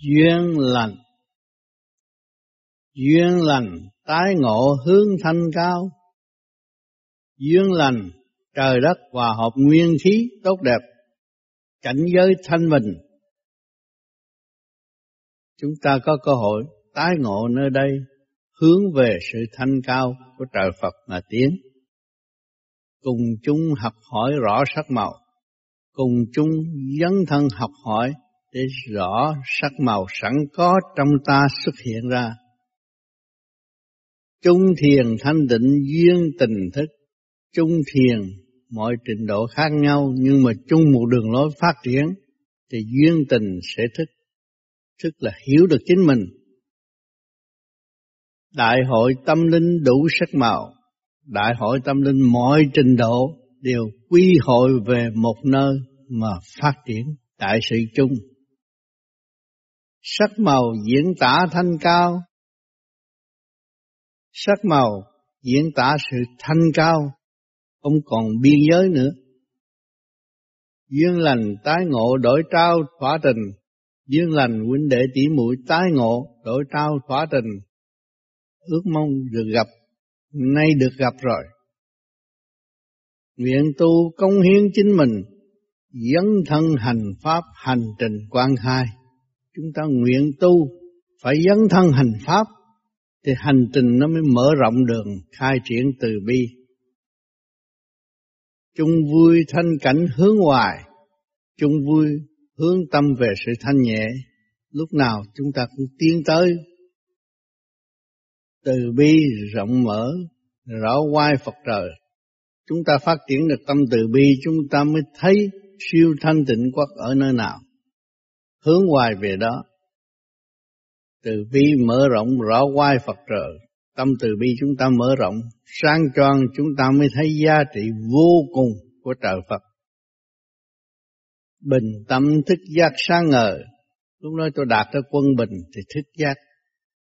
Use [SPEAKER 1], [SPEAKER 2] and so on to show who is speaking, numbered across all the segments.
[SPEAKER 1] duyên lành. Duyên lành, tái ngộ hướng thanh cao. Duyên lành, trời đất hòa hợp nguyên khí, tốt đẹp, cảnh giới thanh bình. Chúng ta có cơ hội tái ngộ nơi đây, hướng về sự thanh cao của trời Phật mà tiến. Cùng chúng học hỏi rõ sắc màu, cùng chung dấn thân học hỏi để rõ sắc màu sẵn có trong ta xuất hiện ra. Trung thiền thanh định duyên tình thức, trung thiền mọi trình độ khác nhau nhưng mà chung một đường lối phát triển thì duyên tình sẽ thức, thức là hiểu được chính mình. Đại hội tâm linh đủ sắc màu, đại hội tâm linh mọi trình độ đều quy hội về một nơi mà phát triển đại sự chung sắc màu diễn tả thanh cao. Sắc màu diễn tả sự thanh cao. Không còn biên giới nữa. Duyên lành tái ngộ đổi trao thỏa tình duyên lành huynh đệ tỷ muội tái ngộ đổi trao thỏa tình ước mong được gặp. Nay được gặp rồi. Nguyện tu công hiến chính mình. Dấn thân hành pháp hành trình quan hai chúng ta nguyện tu, phải dấn thân hành pháp, thì hành trình nó mới mở rộng đường, khai triển từ bi. Chung vui thanh cảnh hướng hoài, chung vui hướng tâm về sự thanh nhẹ. Lúc nào chúng ta cũng tiến tới. Từ bi rộng mở, rõ quai Phật trời. Chúng ta phát triển được tâm từ bi, chúng ta mới thấy siêu thanh tịnh quốc ở nơi nào hướng hoài về đó. Từ bi mở rộng rõ quai Phật trời tâm từ bi chúng ta mở rộng, sáng choang chúng ta mới thấy giá trị vô cùng của trời Phật. Bình tâm thức giác sáng ngời lúc đó tôi đạt tới quân bình thì thức giác,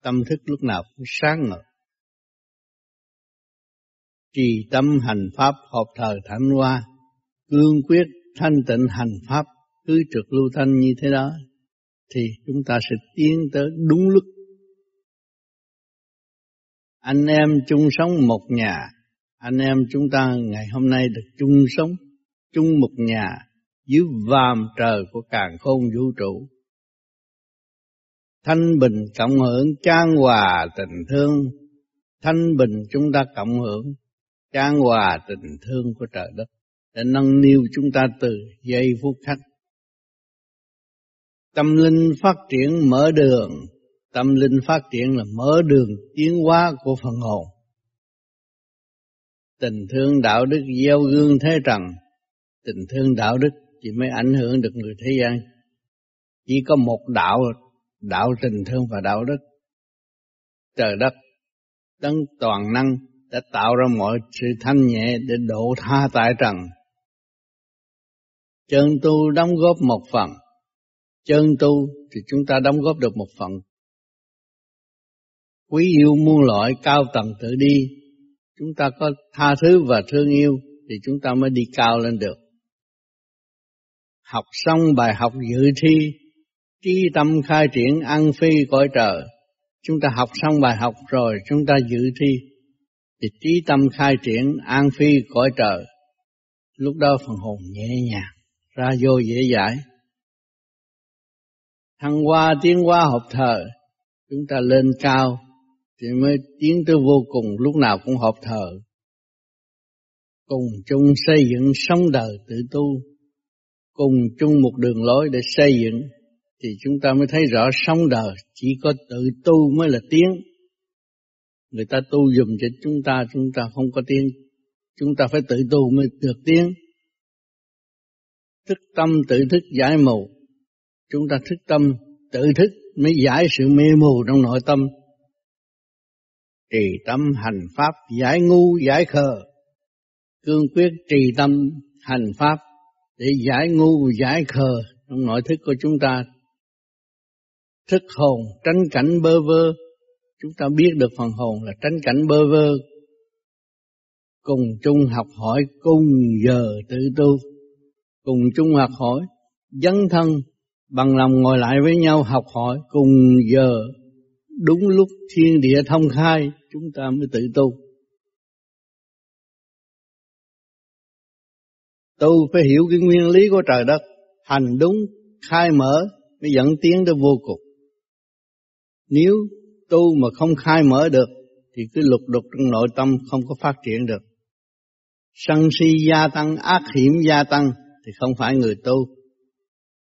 [SPEAKER 1] tâm thức lúc nào cũng sáng ngời trì tâm hành pháp hợp thời thánh hoa, cương quyết thanh tịnh hành pháp, cứ trực lưu thanh như thế đó thì chúng ta sẽ tiến tới đúng lúc. Anh em chung sống một nhà, anh em chúng ta ngày hôm nay được chung sống, chung một nhà dưới vàm trời của càng khôn vũ trụ. Thanh bình cộng hưởng trang hòa tình thương, thanh bình chúng ta cộng hưởng trang hòa tình thương của trời đất để nâng niu chúng ta từ giây phút khắc Tâm linh phát triển mở đường, tâm linh phát triển là mở đường tiến hóa của phần hồn. Tình thương đạo đức gieo gương thế trần, tình thương đạo đức chỉ mới ảnh hưởng được người thế gian. Chỉ có một đạo, đạo tình thương và đạo đức. Trời đất, đấng toàn năng đã tạo ra mọi sự thanh nhẹ để độ tha tại trần. Chân tu đóng góp một phần, chân tu thì chúng ta đóng góp được một phần. Quý yêu muôn loại cao tầng tự đi, chúng ta có tha thứ và thương yêu thì chúng ta mới đi cao lên được. Học xong bài học dự thi, trí tâm khai triển ăn phi cõi trời. Chúng ta học xong bài học rồi chúng ta dự thi, thì trí tâm khai triển an phi cõi trời. Lúc đó phần hồn nhẹ nhàng, ra vô dễ dãi thăng hoa, tiến hoa hợp thờ, chúng ta lên cao thì mới tiến tới vô cùng, lúc nào cũng hợp thờ. Cùng chung xây dựng sống đời tự tu, cùng chung một đường lối để xây dựng, thì chúng ta mới thấy rõ sống đời chỉ có tự tu mới là tiến. Người ta tu dùm cho chúng ta chúng ta không có tiến, chúng ta phải tự tu mới được tiến. Thức tâm tự thức giải mù chúng ta thức tâm, tự thức mới giải sự mê mù trong nội tâm. Trì tâm hành pháp giải ngu, giải khờ. Cương quyết trì tâm hành pháp để giải ngu, giải khờ trong nội thức của chúng ta. Thức hồn, tránh cảnh bơ vơ. Chúng ta biết được phần hồn là tránh cảnh bơ vơ. Cùng chung học hỏi cùng giờ tự tu. Cùng chung học hỏi dấn thân bằng lòng ngồi lại với nhau học hỏi cùng giờ. Đúng lúc thiên địa thông khai, chúng ta mới tự tu. Tu phải hiểu cái nguyên lý của trời đất. Hành đúng, khai mở mới dẫn tiến tới vô cùng. Nếu tu mà không khai mở được, thì cứ lục đục trong nội tâm không có phát triển được. Sân si gia tăng, ác hiểm gia tăng, thì không phải người tu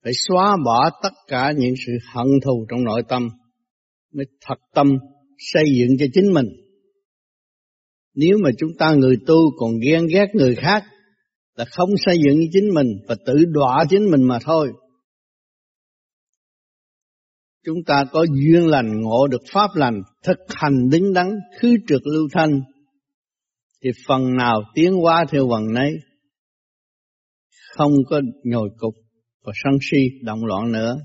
[SPEAKER 1] phải xóa bỏ tất cả những sự hận thù trong nội tâm. Mới thật tâm xây dựng cho chính mình. Nếu mà chúng ta người tu còn ghen ghét người khác, là không xây dựng chính mình và tự đọa chính mình mà thôi. Chúng ta có duyên lành, ngộ được pháp lành, thực hành đứng đắn, khứ trượt lưu thanh, thì phần nào tiến hóa theo phần nấy. Không có nhồi cục và sân si, động loạn nữa.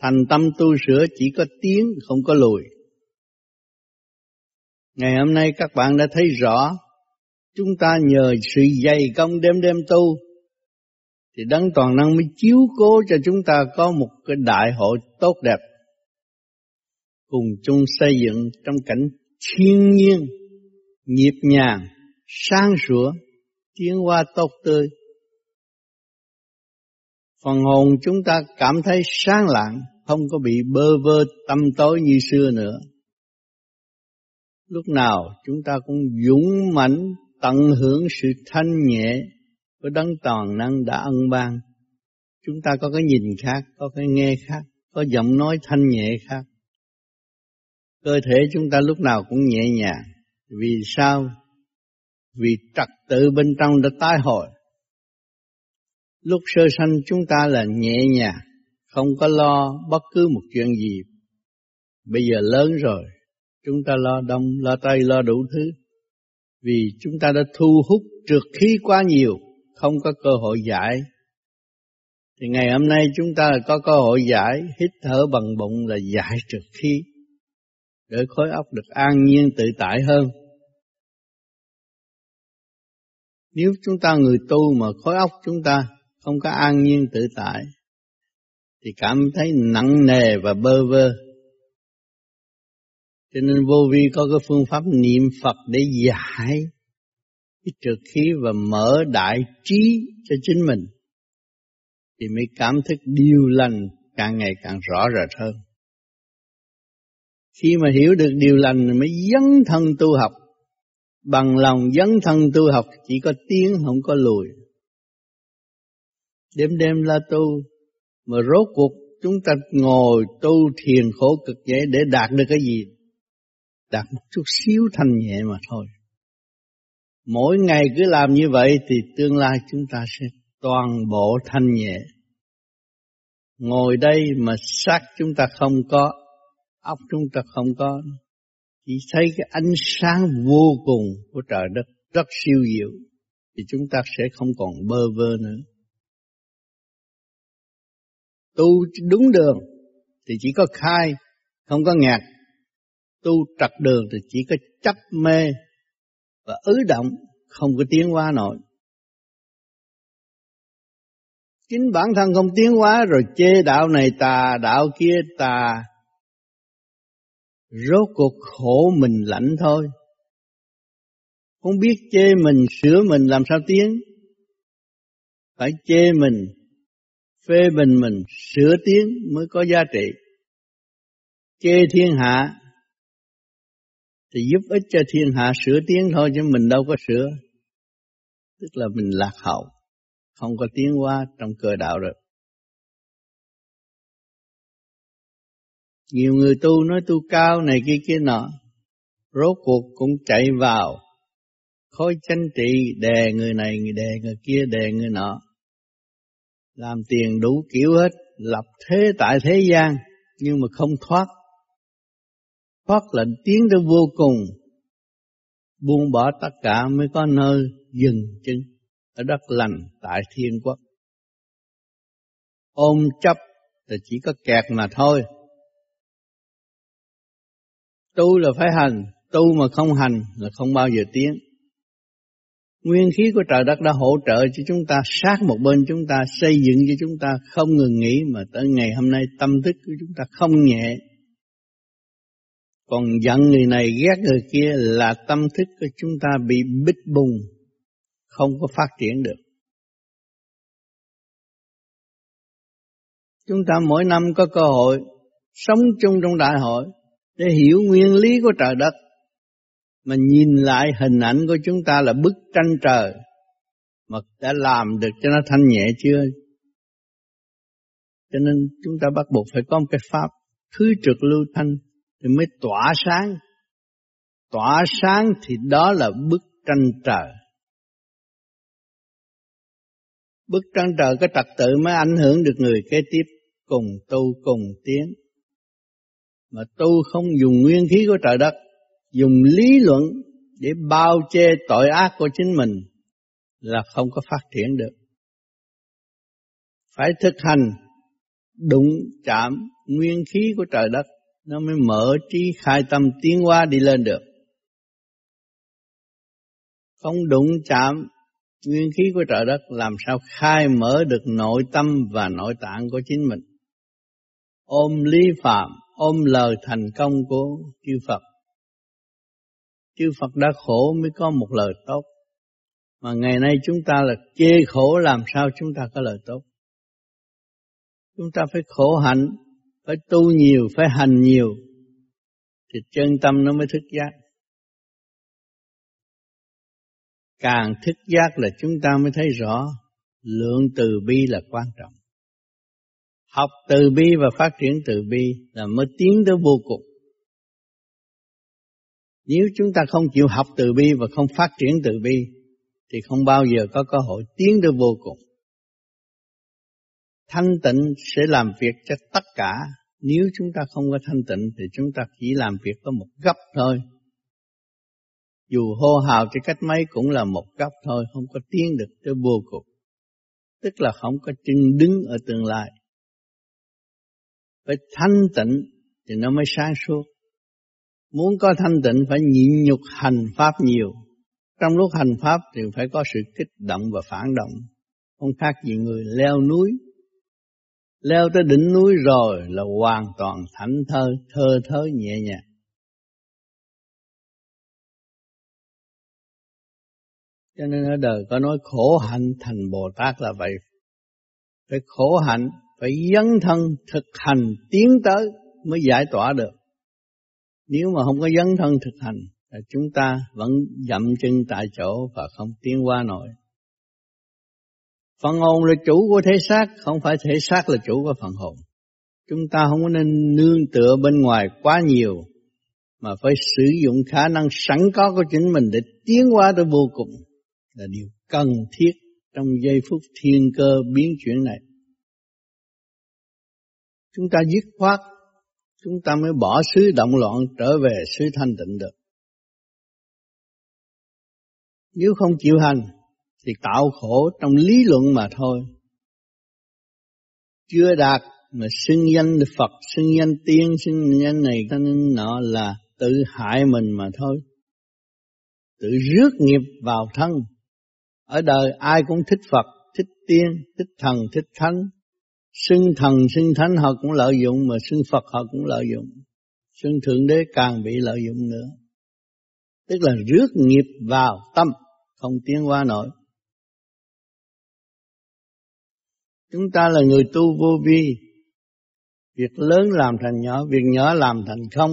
[SPEAKER 1] Thành tâm tu sửa chỉ có tiến không có lùi. Ngày hôm nay các bạn đã thấy rõ, chúng ta nhờ sự dày công đêm đêm tu, thì đấng toàn năng mới chiếu cố cho chúng ta có một cái đại hội tốt đẹp. Cùng chung xây dựng trong cảnh thiên nhiên, nhịp nhàng, sáng sủa, tiến hóa tốt tươi phần hồn chúng ta cảm thấy sáng lạng không có bị bơ vơ tâm tối như xưa nữa lúc nào chúng ta cũng dũng mãnh tận hưởng sự thanh nhẹ của đấng toàn năng đã ân ban. Chúng ta có cái nhìn khác, có cái nghe khác, có giọng nói thanh nhẹ khác. Cơ thể chúng ta lúc nào cũng nhẹ nhàng. Vì sao? Vì trật tự bên trong đã tái hồi. Lúc sơ sanh chúng ta là nhẹ nhàng, không có lo bất cứ một chuyện gì. Bây giờ lớn rồi, chúng ta lo đông, lo tây, lo đủ thứ. Vì chúng ta đã thu hút trượt khí quá nhiều, không có cơ hội giải. Thì ngày hôm nay chúng ta có cơ hội giải, hít thở bằng bụng là giải trượt khí, để khối óc được an nhiên tự tại hơn. Nếu chúng ta người tu mà khối óc chúng ta không có an nhiên tự tại, thì cảm thấy nặng nề và bơ vơ. Cho nên vô vi có cái phương pháp niệm Phật để giải cái trực khí và mở đại trí cho chính mình thì mới cảm thức điều lành càng ngày càng rõ rệt hơn. Khi mà hiểu được điều lành mới dấn thân tu học. Bằng lòng dấn thân tu học chỉ có tiến không có lùi. Đêm đêm la tu mà rốt cuộc chúng ta ngồi tu thiền khổ cực vậy để đạt được cái gì? Đạt một chút xíu thanh nhẹ mà thôi. Mỗi ngày cứ làm như vậy thì tương lai chúng ta sẽ toàn bộ thanh nhẹ. Ngồi đây mà xác chúng ta không có, óc chúng ta không có, chỉ thấy cái ánh sáng vô cùng của trời đất rất siêu diệu, thì chúng ta sẽ không còn bơ vơ nữa. Tu đúng đường thì chỉ có khai, không có ngạt. Tu trật đường thì chỉ có chấp mê và ứ động không có tiến hóa nổi. Chính bản thân không tiến hóa rồi chê đạo này tà, đạo kia tà. Rốt cuộc khổ mình lãnh thôi. Không biết chê mình, sửa mình làm sao tiến. Phải chê mình, phê bình mình, sửa tiến mới có giá trị. Chê thiên hạ thì giúp ích cho thiên hạ sửa tiến thôi chứ mình đâu có sửa. Tức là mình lạc hậu, không có tiến hóa trong cơ đạo được. Nhiều người tu nói tu cao này kia kia nọ, rốt cuộc cũng chạy vào khối chánh trị đè người này người đè người kia đè người nọ làm tiền đủ kiểu hết, lập thế tại thế gian, nhưng mà không thoát. Thoát lệnh tiến tới vô cùng. Buông bỏ tất cả mới có nơi dừng chân. Ở đất lành tại thiên quốc. Ôm chấp thì chỉ có kẹt mà thôi. Tu là phải hành, tu mà không hành là không bao giờ tiến. Nguyên khí của trời đất đã hỗ trợ cho chúng ta sát một bên chúng ta xây dựng cho chúng ta không ngừng nghỉ mà tới ngày hôm nay tâm thức của chúng ta không nhẹ. Còn giận người này ghét người kia là tâm thức của chúng ta bị bích bùng, không có phát triển được. Chúng ta mỗi năm có cơ hội sống chung trong đại hội để hiểu nguyên lý của trời đất mà nhìn lại hình ảnh của chúng ta là bức tranh trời, mà đã làm được cho nó thanh nhẹ chưa? Cho nên chúng ta bắt buộc phải có một cái pháp thứ trực lưu thanh thì mới tỏa sáng. Tỏa sáng thì đó là bức tranh trời. Bức tranh trời cái trật tự mới ảnh hưởng được người kế tiếp cùng tu cùng tiến. Mà tu không dùng nguyên khí của trời đất dùng lý luận để bao che tội ác của chính mình là không có phát triển được. Phải thực hành đụng chạm nguyên khí của trời đất nó mới mở trí khai tâm tiến hóa đi lên được. Không đụng chạm nguyên khí của trời đất làm sao khai mở được nội tâm và nội tạng của chính mình. Ôm lý phạm, ôm lời thành công của chư Phật chư Phật đã khổ mới có một lời tốt. Mà ngày nay chúng ta là chê khổ làm sao chúng ta có lời tốt. Chúng ta phải khổ hạnh, phải tu nhiều, phải hành nhiều, thì chân tâm nó mới thức giác. Càng thức giác là chúng ta mới thấy rõ lượng từ bi là quan trọng. Học từ bi và phát triển từ bi là mới tiến tới vô cùng. Nếu chúng ta không chịu học từ bi và không phát triển từ bi thì không bao giờ có cơ hội tiến được vô cùng. Thanh tịnh sẽ làm việc cho tất cả. Nếu chúng ta không có thanh tịnh thì chúng ta chỉ làm việc có một góc thôi. Dù hô hào trên cách mấy cũng là một góc thôi, không có tiến được tới vô cùng. Tức là không có chân đứng ở tương lai. Phải thanh tịnh thì nó mới sáng suốt. Muốn có thanh tịnh phải nhịn nhục hành pháp nhiều. Trong lúc hành pháp thì phải có sự kích động và phản động. Không khác gì người leo núi. Leo tới đỉnh núi rồi là hoàn toàn thảnh thơ, thơ thớ nhẹ nhàng. Cho nên ở đời có nói khổ hạnh thành Bồ Tát là vậy. Phải khổ hạnh, phải dấn thân thực hành tiến tới mới giải tỏa được. Nếu mà không có dấn thân thực hành, là chúng ta vẫn dậm chân tại chỗ và không tiến qua nổi. Phần hồn là chủ của thể xác, không phải thể xác là chủ của phần hồn. Chúng ta không có nên nương tựa bên ngoài quá nhiều, mà phải sử dụng khả năng sẵn có của chính mình để tiến qua tới vô cùng là điều cần thiết trong giây phút thiên cơ biến chuyển này. Chúng ta dứt khoát chúng ta mới bỏ xứ động loạn trở về xứ thanh tịnh được. Nếu không chịu hành thì tạo khổ trong lý luận mà thôi. Chưa đạt mà xưng danh Phật, xưng danh tiên, xưng danh này nên nọ là tự hại mình mà thôi. Tự rước nghiệp vào thân. Ở đời ai cũng thích Phật, thích tiên, thích thần, thích thánh, xưng thần, xưng thánh, họ cũng lợi dụng, mà xưng Phật, họ cũng lợi dụng. Xưng thượng đế càng bị lợi dụng nữa. Tức là rước nghiệp vào tâm, không tiến qua nổi. Chúng ta là người tu vô vi. Việc lớn làm thành nhỏ, việc nhỏ làm thành không.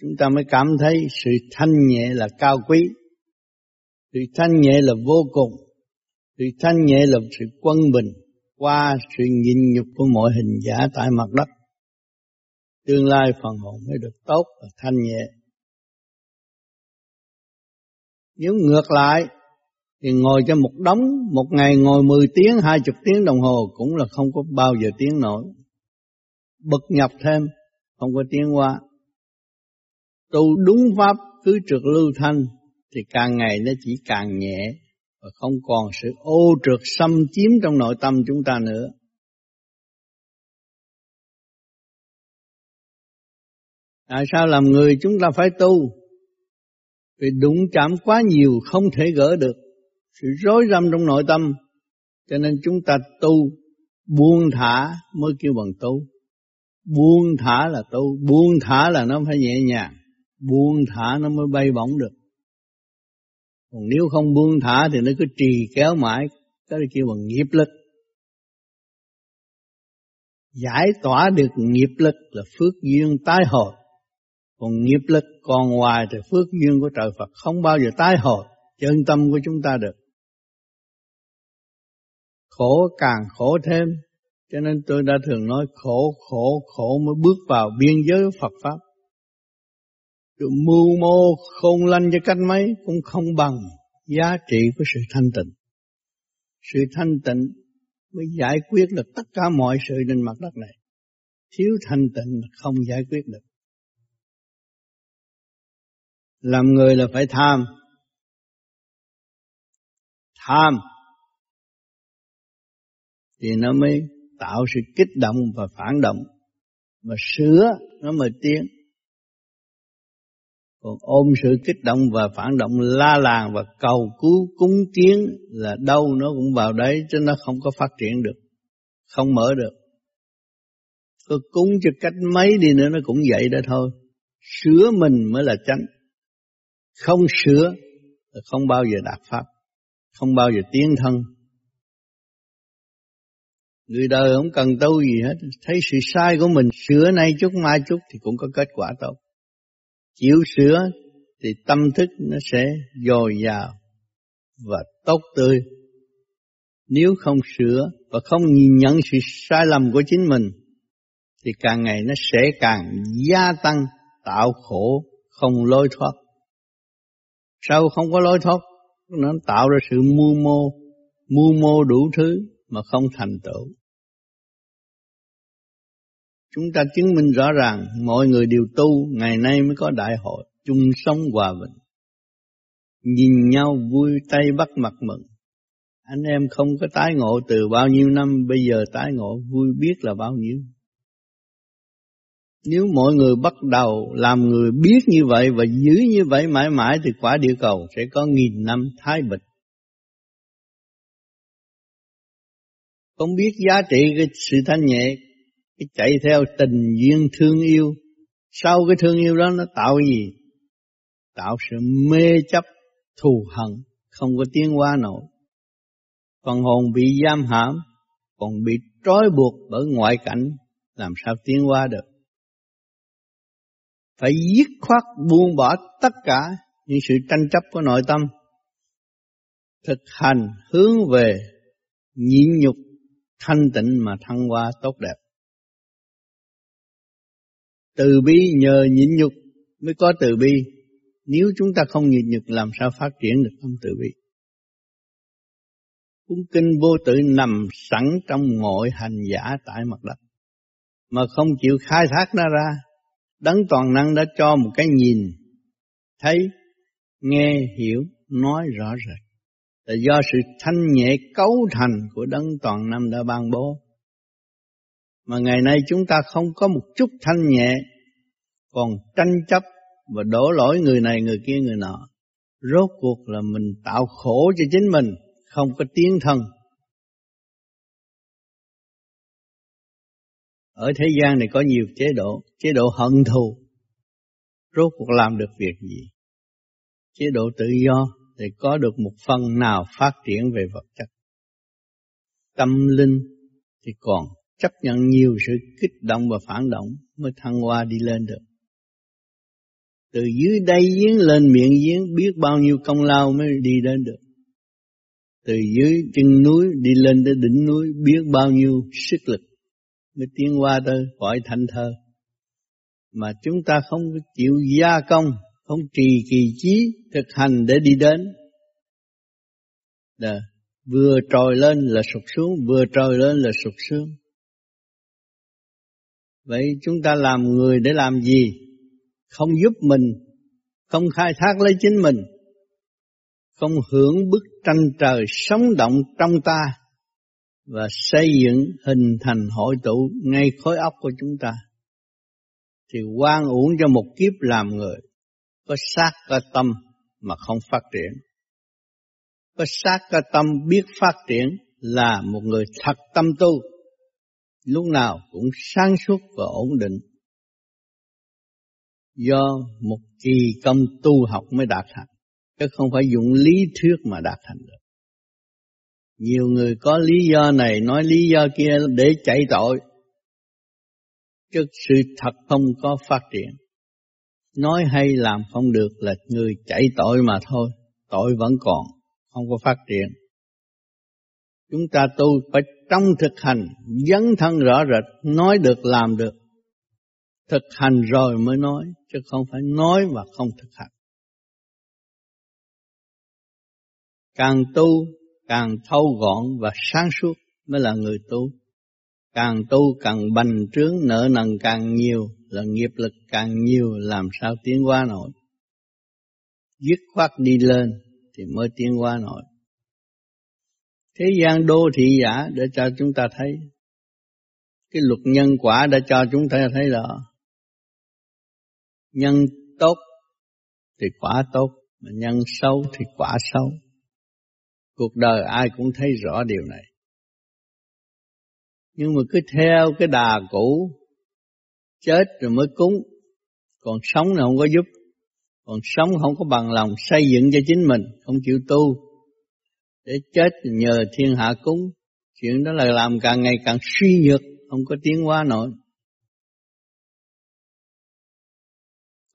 [SPEAKER 1] Chúng ta mới cảm thấy sự thanh nhẹ là cao quý. Sự thanh nhẹ là vô cùng. Sự thanh nhẹ là sự quân bình qua sự nhịn nhục của mọi hình giả tại mặt đất. Tương lai phần hồn mới được tốt và thanh nhẹ. Nếu ngược lại thì ngồi cho một đống, một ngày ngồi 10 tiếng, 20 tiếng đồng hồ cũng là không có bao giờ tiếng nổi. Bực nhập thêm, không có tiếng qua. Tu đúng pháp cứ trượt lưu thanh thì càng ngày nó chỉ càng nhẹ và không còn sự ô trượt xâm chiếm trong nội tâm chúng ta nữa. Tại sao làm người chúng ta phải tu? Vì đụng chạm quá nhiều không thể gỡ được. sự rối rắm trong nội tâm cho nên chúng ta tu, buông thả mới kêu bằng tu buông thả là tu, buông thả là nó phải nhẹ nhàng buông thả nó mới bay bổng được còn nếu không buông thả thì nó cứ trì kéo mãi, cái kêu bằng nghiệp lực. Giải tỏa được nghiệp lực là phước duyên tái hồi còn nghiệp lực còn ngoài thì phước duyên của trời Phật không bao giờ tái hồi chân tâm của chúng ta được. Khổ càng khổ thêm, cho nên tôi đã thường nói khổ khổ khổ mới bước vào biên giới Phật Pháp. Rồi mưu mô khôn lanh cho cách mấy cũng không bằng giá trị của sự thanh tịnh. Sự thanh tịnh mới giải quyết được tất cả mọi sự trên mặt đất này. Thiếu thanh tịnh không giải quyết được. Làm người là phải tham. Tham thì nó mới tạo sự kích động và phản động và sửa nó mới tiến còn ôm sự kích động và phản động la làng và cầu cứu cúng kiến là đâu nó cũng vào đấy chứ nó không có phát triển được không mở được. Có cúng cho cách mấy đi nữa nó cũng vậy đó thôi. Sửa mình mới là chánh. Không sửa là không bao giờ đạt pháp không bao giờ tiến thân. Người đời không cần tu gì hết, thấy sự sai của mình sửa nay chút mai chút thì cũng có kết quả tốt. Chịu sửa thì tâm thức nó sẽ dồi dào và tốt tươi. Nếu không sửa và không nhìn nhận sự sai lầm của chính mình thì càng ngày nó sẽ càng gia tăng tạo khổ không lối thoát. Sao không có lối thoát? Nó tạo ra sự mưu mô, mưu mô đủ thứ mà không thành tựu. Chúng ta chứng minh rõ ràng mọi người đều tu, ngày nay mới có đại hội, chung sống hòa bình. Nhìn nhau vui tay bắt mặt mừng. Anh em không có tái ngộ từ bao nhiêu năm, bây giờ tái ngộ vui biết là bao nhiêu. Nếu mọi người bắt đầu làm người biết như vậy và giữ như vậy mãi mãi thì quả địa cầu sẽ có nghìn năm thái bình. Không biết giá trị cái sự thanh nhẹ, cái chạy theo tình duyên thương yêu. Sau cái thương yêu đó nó tạo cái gì? Tạo sự mê chấp, thù hận, không có tiến hóa nổi. Phần hồn bị giam hãm, còn bị trói buộc bởi ngoại cảnh, làm sao tiến hóa được? Phải dứt khoát buông bỏ tất cả những sự tranh chấp của nội tâm. Thực hành hướng về nhịn nhục thanh tịnh mà thăng hoa tốt đẹp. Từ bi nhờ nhịn nhục mới có từ bi. Nếu chúng ta không nhịn nhục làm sao phát triển được tâm từ bi. Cuốn kinh vô tự nằm sẵn trong mọi hành giả tại mặt đất. Mà không chịu khai thác nó ra. Đấng toàn năng đã cho một cái nhìn. Thấy, nghe, hiểu, nói rõ rệt là do sự thanh nhẹ cấu thành của đấng toàn năng đã ban bố. Mà ngày nay chúng ta không có một chút thanh nhẹ, còn tranh chấp và đổ lỗi người này người kia người nọ. Rốt cuộc là mình tạo khổ cho chính mình, không có tiến thân. Ở thế gian này có nhiều chế độ, chế độ hận thù. Rốt cuộc làm được việc gì? Chế độ tự do để có được một phần nào phát triển về vật chất. Tâm linh thì còn chấp nhận nhiều sự kích động và phản động mới thăng hoa đi lên được. Từ dưới đây giếng lên miệng giếng biết bao nhiêu công lao mới đi đến được. Từ dưới chân núi đi lên tới đỉnh núi biết bao nhiêu sức lực mới tiến qua tới cõi thanh thơ. Mà chúng ta không chịu gia công không trì kỳ trí thực hành để đi đến. Đó. Vừa trồi lên là sụt xuống, vừa trồi lên là sụt xuống. Vậy chúng ta làm người để làm gì? Không giúp mình, không khai thác lấy chính mình, không hưởng bức tranh trời sống động trong ta và xây dựng hình thành hội tụ ngay khối óc của chúng ta thì quan uổng cho một kiếp làm người có xác có tâm mà không phát triển. có sát có tâm biết phát triển là một người thật tâm tu lúc nào cũng sáng suốt và ổn định. Do một kỳ công tu học mới đạt thành, chứ không phải dùng lý thuyết mà đạt thành được. Nhiều người có lý do này nói lý do kia để chạy tội, chứ sự thật không có phát triển. Nói hay làm không được là người chạy tội mà thôi, tội vẫn còn, không có phát triển. Chúng ta tu phải trong thực hành, dấn thân rõ rệt, nói được, làm được. Thực hành rồi mới nói, chứ không phải nói mà không thực hành. Càng tu, càng thâu gọn và sáng suốt mới là người tu. Càng tu, càng bành trướng, nợ nần càng nhiều, là nghiệp lực càng nhiều, làm sao tiến qua nổi? Dứt khoát đi lên thì mới tiến qua nổi thế gian đô thị giả để cho chúng ta thấy. Cái luật nhân quả đã cho chúng ta thấy là nhân tốt thì quả tốt, mà nhân xấu thì quả xấu. Cuộc đời ai cũng thấy rõ điều này. Nhưng mà cứ theo cái đà cũ, chết rồi mới cúng. Còn sống là không có giúp. Còn sống không có bằng lòng xây dựng cho chính mình, không chịu tu để chết nhờ thiên hạ cúng. Chuyện đó là làm càng ngày càng suy nhược, không có tiến hóa nổi.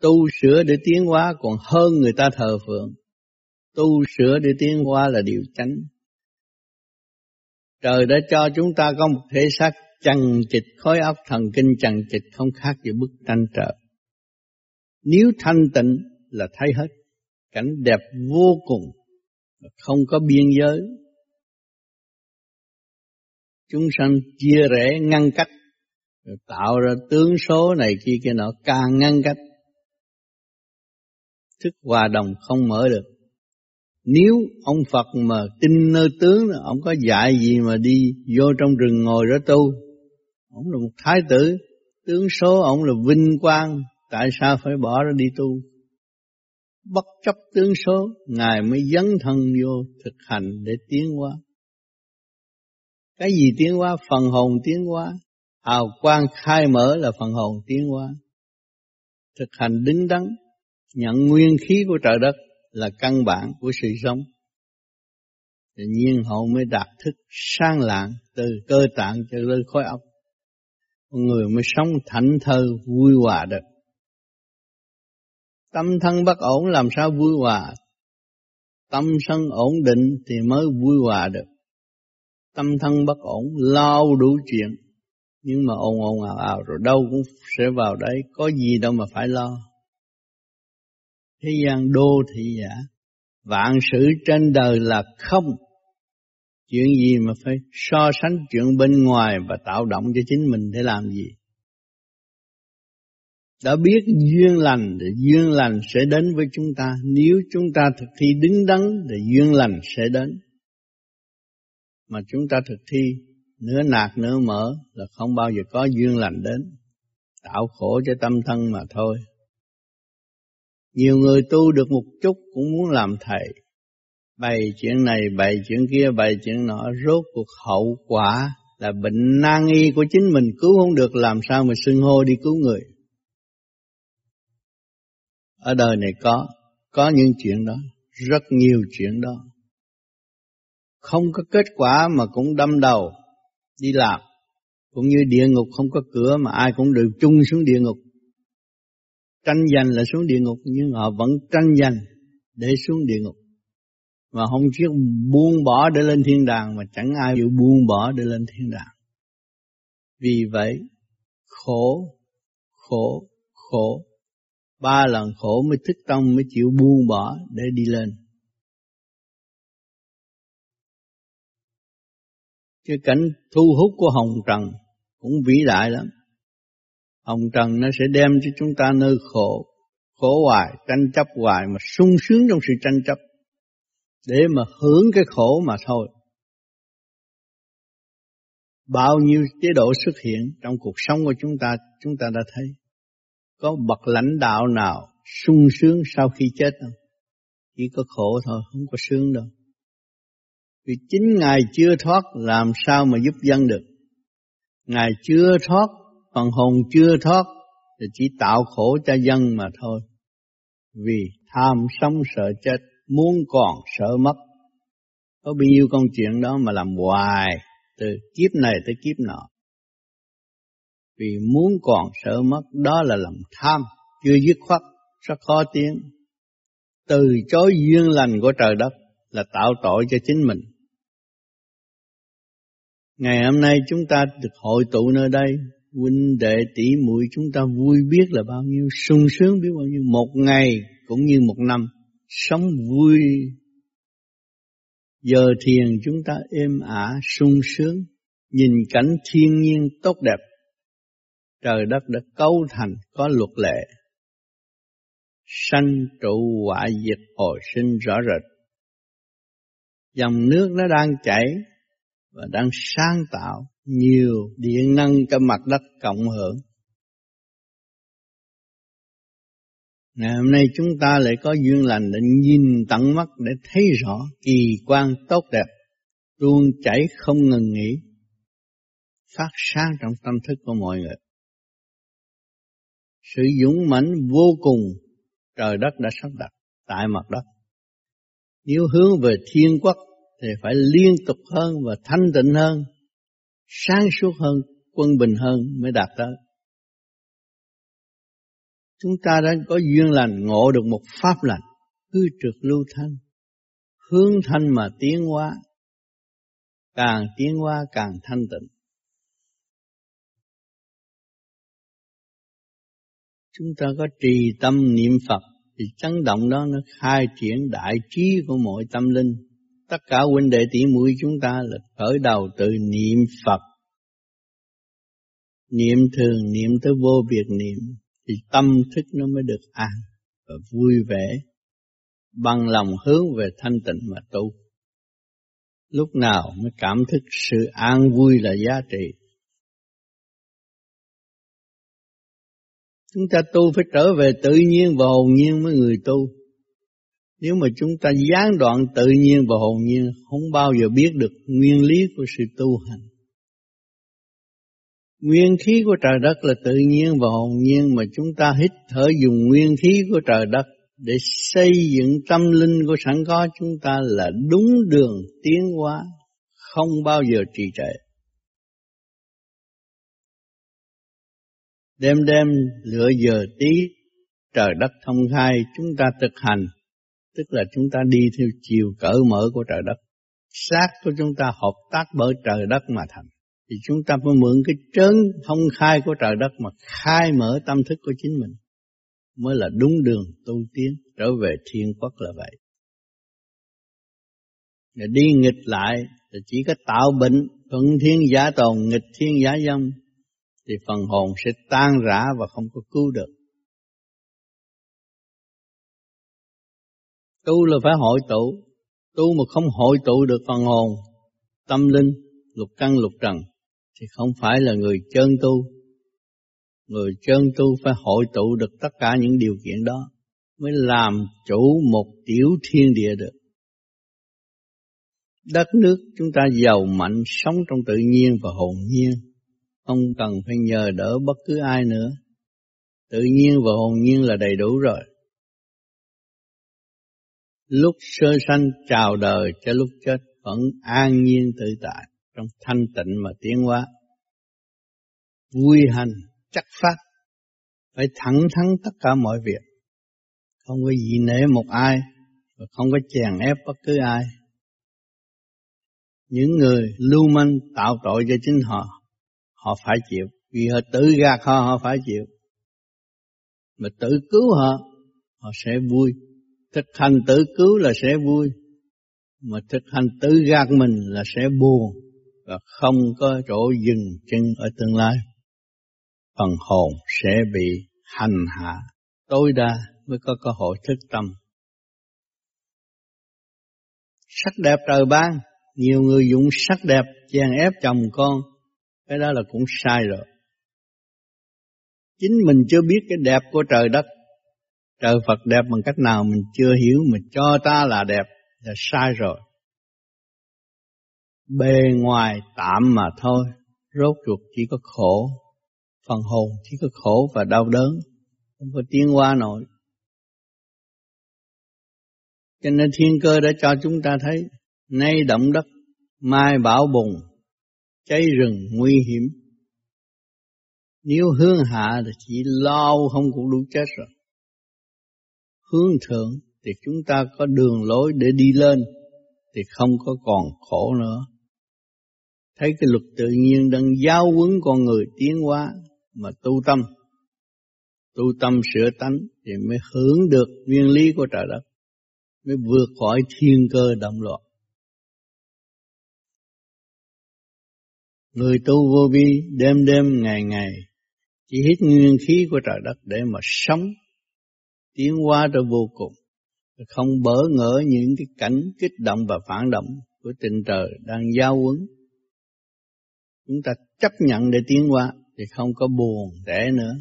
[SPEAKER 1] Tu sửa để tiến hóa còn hơn người ta thờ phượng. Tu sửa để tiến hóa là điều chánh. Trời đã cho chúng ta có một thể xác chằng chịch khối óc thần kinh chằng chịch không khác gì bức tranh trời nếu thanh tịnh là thấy hết, cảnh đẹp vô cùng không có biên giới. Chúng sanh chia rẽ ngăn cách tạo ra tướng số này kia kia nọ càng ngăn cách. Thức hòa đồng không mở được. Nếu ông Phật mà tin nơi tướng, ông có dạy gì mà đi vô trong rừng ngồi đó tu? Ông là một thái tử, tướng số ông là vinh quang, tại sao phải bỏ ra đi tu? Bất chấp tướng số, ngài mới dấn thân vô thực hành để tiến hóa. Cái gì tiến hóa? Phần hồn tiến hóa. Hào quang khai mở là phần hồn tiến hóa. Thực hành đứng đắn nhận nguyên khí của trời đất là căn bản của sự sống. Tự nhiên hậu mới đạt thức sang lạng từ cơ tạng cho lên khối óc. Con người mới sống thảnh thơ vui hòa được tâm thân bất ổn làm sao vui hòa? Tâm sân ổn định thì mới vui hòa được. Tâm thân bất ổn, lo đủ chuyện. Nhưng mà ồn ồn ào ào rồi đâu cũng sẽ vào đấy, có gì đâu mà phải lo. Thế gian đô thị giả, vạn sự trên đời là không. Chuyện gì mà phải so sánh chuyện bên ngoài và tạo động cho chính mình để làm gì? Đã biết duyên lành thì duyên lành sẽ đến với chúng ta. Nếu chúng ta thực thi đứng đắn thì duyên lành sẽ đến. Mà chúng ta thực thi nửa nạt nửa mở là không bao giờ có duyên lành đến. Tạo khổ cho tâm thân mà thôi. Nhiều người tu được một chút cũng muốn làm thầy. Bày chuyện này, bày chuyện kia, bày chuyện nọ, rốt cuộc hậu quả là bệnh nan y của chính mình. Cứu không được làm sao mà xưng hô đi cứu người. Ở đời này có, có những chuyện đó, rất nhiều chuyện đó. Không có kết quả mà cũng đâm đầu đi làm. Cũng như địa ngục không có cửa mà ai cũng được chung xuống địa ngục tranh giành là xuống địa ngục nhưng họ vẫn tranh giành để xuống địa ngục mà không chịu buông bỏ để lên thiên đàng mà chẳng ai chịu buông bỏ để lên thiên đàng vì vậy khổ khổ khổ ba lần khổ mới thức tâm mới chịu buông bỏ để đi lên cái cảnh thu hút của hồng trần cũng vĩ đại lắm Hồng trần nó sẽ đem cho chúng ta nơi khổ, khổ hoài, tranh chấp hoài mà sung sướng trong sự tranh chấp để mà hưởng cái khổ mà thôi. Bao nhiêu chế độ xuất hiện trong cuộc sống của chúng ta, chúng ta đã thấy. Có bậc lãnh đạo nào sung sướng sau khi chết không? Chỉ có khổ thôi, không có sướng đâu. Vì chính Ngài chưa thoát làm sao mà giúp dân được. Ngài chưa thoát, phần hồn chưa thoát thì chỉ tạo khổ cho dân mà thôi. Vì tham sống sợ chết, muốn còn sợ mất. Có bao nhiêu công chuyện đó mà làm hoài, từ kiếp này tới kiếp nọ. Vì muốn còn sợ mất đó là lòng tham, chưa dứt khoát, rất khó tiến. Từ chối duyên lành của trời đất là tạo tội cho chính mình. Ngày hôm nay chúng ta được hội tụ nơi đây, huynh đệ tỷ muội chúng ta vui biết là bao nhiêu, sung sướng biết bao nhiêu, một ngày cũng như một năm, sống vui. Giờ thiền chúng ta êm ả, sung sướng, nhìn cảnh thiên nhiên tốt đẹp. Trời đất đã cấu thành có luật lệ. Sanh trụ họa diệt hồi sinh rõ rệt. Dòng nước nó đang chảy và đang sáng tạo nhiều điện năng cho mặt đất cộng hưởng. Ngày hôm nay chúng ta lại có duyên lành để nhìn tận mắt để thấy rõ kỳ quan tốt đẹp, tuôn chảy không ngừng nghỉ, phát sáng trong tâm thức của mọi người. Sự dũng mãnh vô cùng trời đất đã sắp đặt tại mặt đất. Nếu hướng về thiên quốc thì phải liên tục hơn và thanh tịnh hơn, sáng suốt hơn, quân bình hơn mới đạt tới. Chúng ta đã có duyên lành ngộ được một pháp lành, cứ trượt lưu thanh, hướng thanh mà tiến hóa, càng tiến hóa càng thanh tịnh. Chúng ta có trì tâm niệm Phật thì chấn động đó nó khai triển đại trí của mọi tâm linh tất cả huynh đệ tỷ muội chúng ta là khởi đầu từ niệm Phật. Niệm thường, niệm tới vô biệt niệm, thì tâm thức nó mới được an và vui vẻ, bằng lòng hướng về thanh tịnh mà tu. Lúc nào mới cảm thức sự an vui là giá trị. Chúng ta tu phải trở về tự nhiên và hồn nhiên với người tu nếu mà chúng ta gián đoạn tự nhiên và hồn nhiên, không bao giờ biết được nguyên lý của sự tu hành. Nguyên khí của trời đất là tự nhiên và hồn nhiên mà chúng ta hít thở dùng nguyên khí của trời đất để xây dựng tâm linh của sẵn có chúng ta là đúng đường tiến hóa, không bao giờ trì trệ. Đêm đêm lựa giờ tí trời đất thông khai chúng ta thực hành tức là chúng ta đi theo chiều cỡ mở của trời đất. Xác của chúng ta hợp tác bởi trời đất mà thành. Thì chúng ta phải mượn cái trớn thông khai của trời đất mà khai mở tâm thức của chính mình. Mới là đúng đường tu tiến trở về thiên quốc là vậy. Để đi nghịch lại thì chỉ có tạo bệnh, thuận thiên giả tồn, nghịch thiên giả dâm. Thì phần hồn sẽ tan rã và không có cứu được. Tu là phải hội tụ, tu mà không hội tụ được phần hồn, tâm linh, lục căn lục trần, thì không phải là người chân tu. Người chân tu phải hội tụ được tất cả những điều kiện đó, mới làm chủ một tiểu thiên địa được. Đất nước chúng ta giàu mạnh sống trong tự nhiên và hồn nhiên, không cần phải nhờ đỡ bất cứ ai nữa. Tự nhiên và hồn nhiên là đầy đủ rồi lúc sơ sanh chào đời cho lúc chết vẫn an nhiên tự tại trong thanh tịnh mà tiến hóa. Vui hành, chắc phát, phải thẳng thắn tất cả mọi việc, không có gì nể một ai, và không có chèn ép bất cứ ai. Những người lưu manh tạo tội cho chính họ, họ phải chịu, vì họ tự gạt họ, họ phải chịu. Mà tự cứu họ, họ sẽ vui. Thực hành tự cứu là sẽ vui. Mà thực hành tự gạt mình là sẽ buồn và không có chỗ dừng chân ở tương lai. Phần hồn sẽ bị hành hạ. Tối đa mới có cơ hội thức tâm. Sắc đẹp trời ban. Nhiều người dùng sắc đẹp chèn ép chồng con cái đó là cũng sai rồi chính mình chưa biết cái đẹp của trời đất trời Phật đẹp bằng cách nào mình chưa hiểu, mình cho ta là đẹp là sai rồi. bề ngoài tạm mà thôi, rốt cuộc chỉ có khổ, phần hồn chỉ có khổ và đau đớn, không có tiến qua nổi. Cho nên thiên cơ đã cho chúng ta thấy, nay động đất, mai bão bùng, cháy rừng nguy hiểm. Nếu hướng hạ thì chỉ lao không cũng đủ chết rồi. Hướng thượng thì chúng ta có đường lối để đi lên thì không có còn khổ nữa. Thấy cái luật tự nhiên đang giáo huấn con người tiến hóa mà tu tâm. Tu tâm sửa tánh thì mới hưởng được nguyên lý của trời đất, mới vượt khỏi thiên cơ động loạn. Người tu vô vi đêm đêm, ngày ngày, chỉ hít nguyên khí của trời đất để mà sống, tiến hóa ra vô cùng. Không bỡ ngỡ những cái cảnh kích động và phản động của tình trời đang giao quấn chúng ta chấp nhận để tiến hóa thì không có buồn để nữa.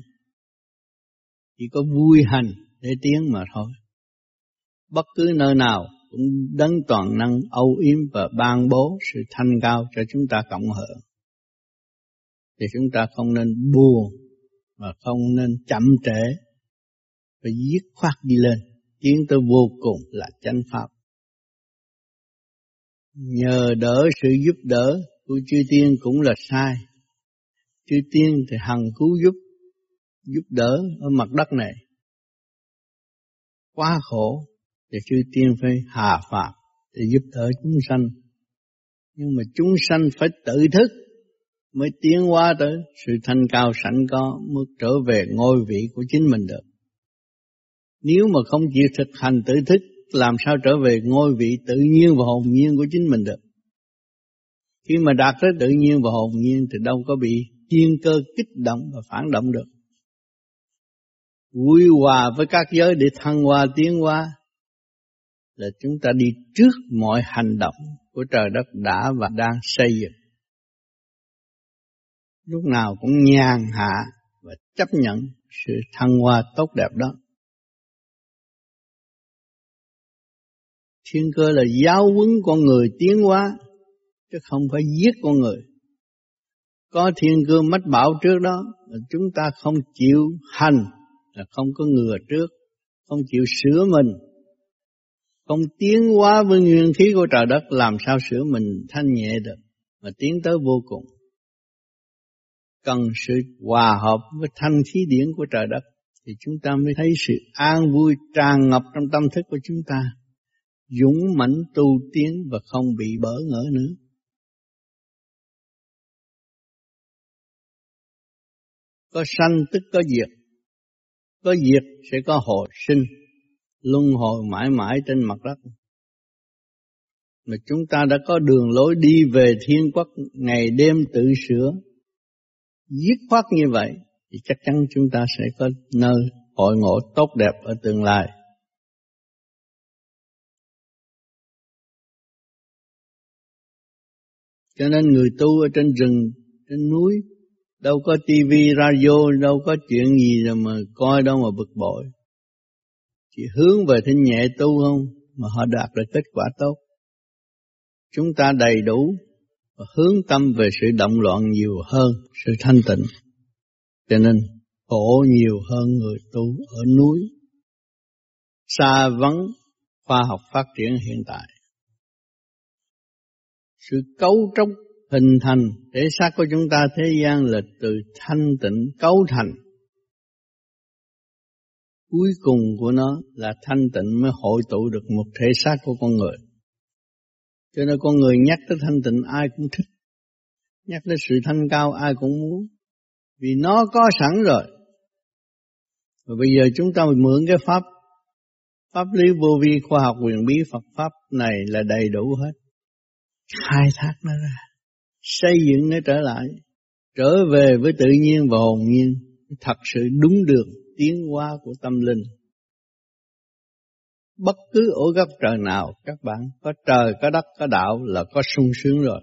[SPEAKER 1] Chỉ có vui hành để tiến mà thôi. Bất cứ nơi nào cũng đấng toàn năng, âu yếm và ban bố sự thanh cao cho chúng ta cộng hưởng thì chúng ta không nên buồn và không nên chậm trễ. Phải dứt khoát đi lên tiến tới vô cùng là chánh pháp. Nhờ đỡ sự giúp đỡ của chư tiên cũng là sai. Chư tiên thì hằng cứu giúp giúp đỡ ở mặt đất này. Quá khổ thì chư tiên phải hà phạt để giúp đỡ chúng sanh. Nhưng mà chúng sanh phải tự thức mới tiến hóa tới sự thanh cao sẵn có mới trở về ngôi vị của chính mình được. Nếu mà không chịu thực hành tự thức, làm sao trở về ngôi vị tự nhiên và hồn nhiên của chính mình được? Khi mà đạt tới tự nhiên và hồn nhiên thì đâu có bị thiên cơ kích động và phản động được. Vui hòa với các giới để thăng hoa tiến hóa là chúng ta đi trước mọi hành động của trời đất đã và đang xây dựng lúc nào cũng nhàn hạ và chấp nhận sự thăng hoa tốt đẹp đó. Thiên cơ là giáo huấn con người tiến hóa, chứ không phải giết con người. Có thiên cơ mất bảo trước đó, mà chúng ta không chịu hành, là không có ngừa trước, không chịu sửa mình, không tiến hóa với nguyên khí của trời đất, làm sao sửa mình thanh nhẹ được, mà tiến tới vô cùng cần sự hòa hợp với thanh khí điển của trời đất, thì chúng ta mới thấy sự an vui tràn ngập trong tâm thức của chúng ta, dũng mãnh tu tiến và không bị bỡ ngỡ nữa. Có sanh tức có diệt có diệt sẽ có hồi sinh, luân hồi mãi mãi trên mặt đất. Mà chúng ta đã có đường lối đi về thiên quốc ngày đêm tự sửa dứt khoát như vậy thì chắc chắn chúng ta sẽ có nơi hội ngộ tốt đẹp ở tương lai. Cho nên người tu ở trên rừng, trên núi, đâu có tivi, radio, đâu có chuyện gì rồi mà coi đâu mà bực bội. Chỉ hướng về thanh nhẹ tu không, mà họ đạt được kết quả tốt. Chúng ta đầy đủ và hướng tâm về sự động loạn nhiều hơn sự thanh tịnh. Cho nên khổ nhiều hơn người tu ở núi, xa vắng khoa học phát triển hiện tại. Sự cấu trúc hình thành thể xác của chúng ta thế gian là từ thanh tịnh cấu thành. Cuối cùng của nó là thanh tịnh mới hội tụ được một thể xác của con người. Cho nên con người nhắc tới thanh tịnh ai cũng thích. Nhắc tới sự thanh cao ai cũng muốn. Vì nó có sẵn rồi. Và bây giờ chúng ta mượn cái pháp Pháp lý vô vi khoa học quyền bí Phật Pháp này là đầy đủ hết. Khai thác nó ra. Xây dựng nó trở lại. Trở về với tự nhiên và hồn nhiên. Thật sự đúng đường tiến hóa của tâm linh bất cứ ổ gấp trời nào các bạn có trời có đất có đạo là có sung sướng rồi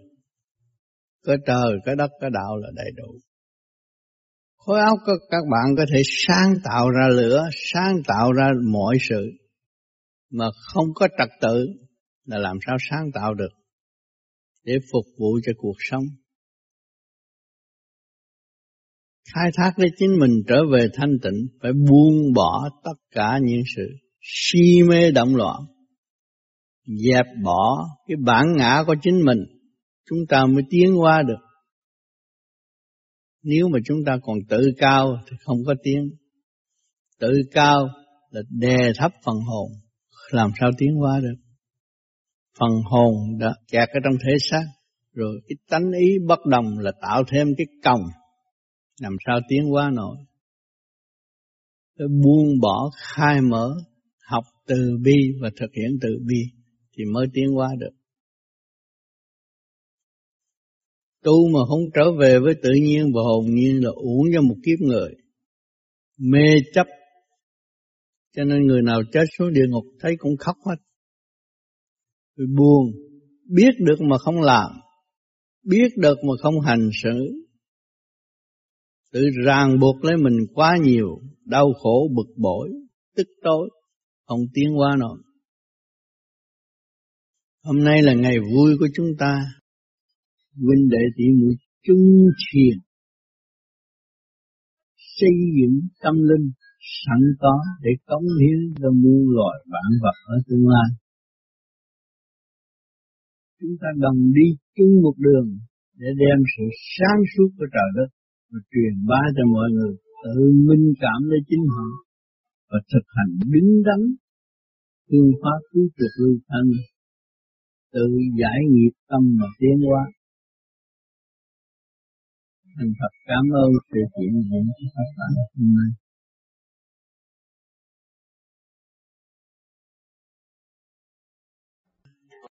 [SPEAKER 1] có trời có đất có đạo là đầy đủ khối óc của các bạn có thể sáng tạo ra lửa sáng tạo ra mọi sự mà không có trật tự là làm sao sáng tạo được để phục vụ cho cuộc sống. Khai thác để chính mình trở về thanh tịnh, phải buông bỏ tất cả những sự si mê động loạn, dẹp bỏ cái bản ngã của chính mình, chúng ta mới tiến qua được. Nếu mà chúng ta còn tự cao thì không có tiến. Tự cao là đè thấp phần hồn, làm sao tiến qua được. Phần hồn đã kẹt ở trong thể xác, rồi cái tánh ý bất đồng là tạo thêm cái còng, làm sao tiến qua nổi. Buông bỏ khai mở, học từ bi và thực hiện từ bi thì mới tiến qua được. tu mà không trở về với tự nhiên và hồn nhiên là uổng cho một kiếp người. Mê chấp. Cho nên người nào chết xuống địa ngục thấy cũng khóc hết. Rồi buồn. Biết được mà không làm. Biết được mà không hành xử. Tự ràng buộc lấy mình quá nhiều, đau khổ, bực bội, tức tối không tiến qua rồi. hôm nay là ngày vui của chúng ta huynh đệ tỷ muội chung thiền xây dựng tâm linh sẵn có để cống hiến cho muôn loài vạn vật ở tương lai. Chúng ta đồng đi chung một đường để đem sự sáng suốt của trời đất và truyền bá cho mọi người, tự minh cảm đến chính họ và thực hành đứng đắn phương pháp cứu chuộc lưu thanh tự giải nghiệp tâm mà tiến hóa. Thành thật cảm ơn sự hiện diện của các bạn hôm nay.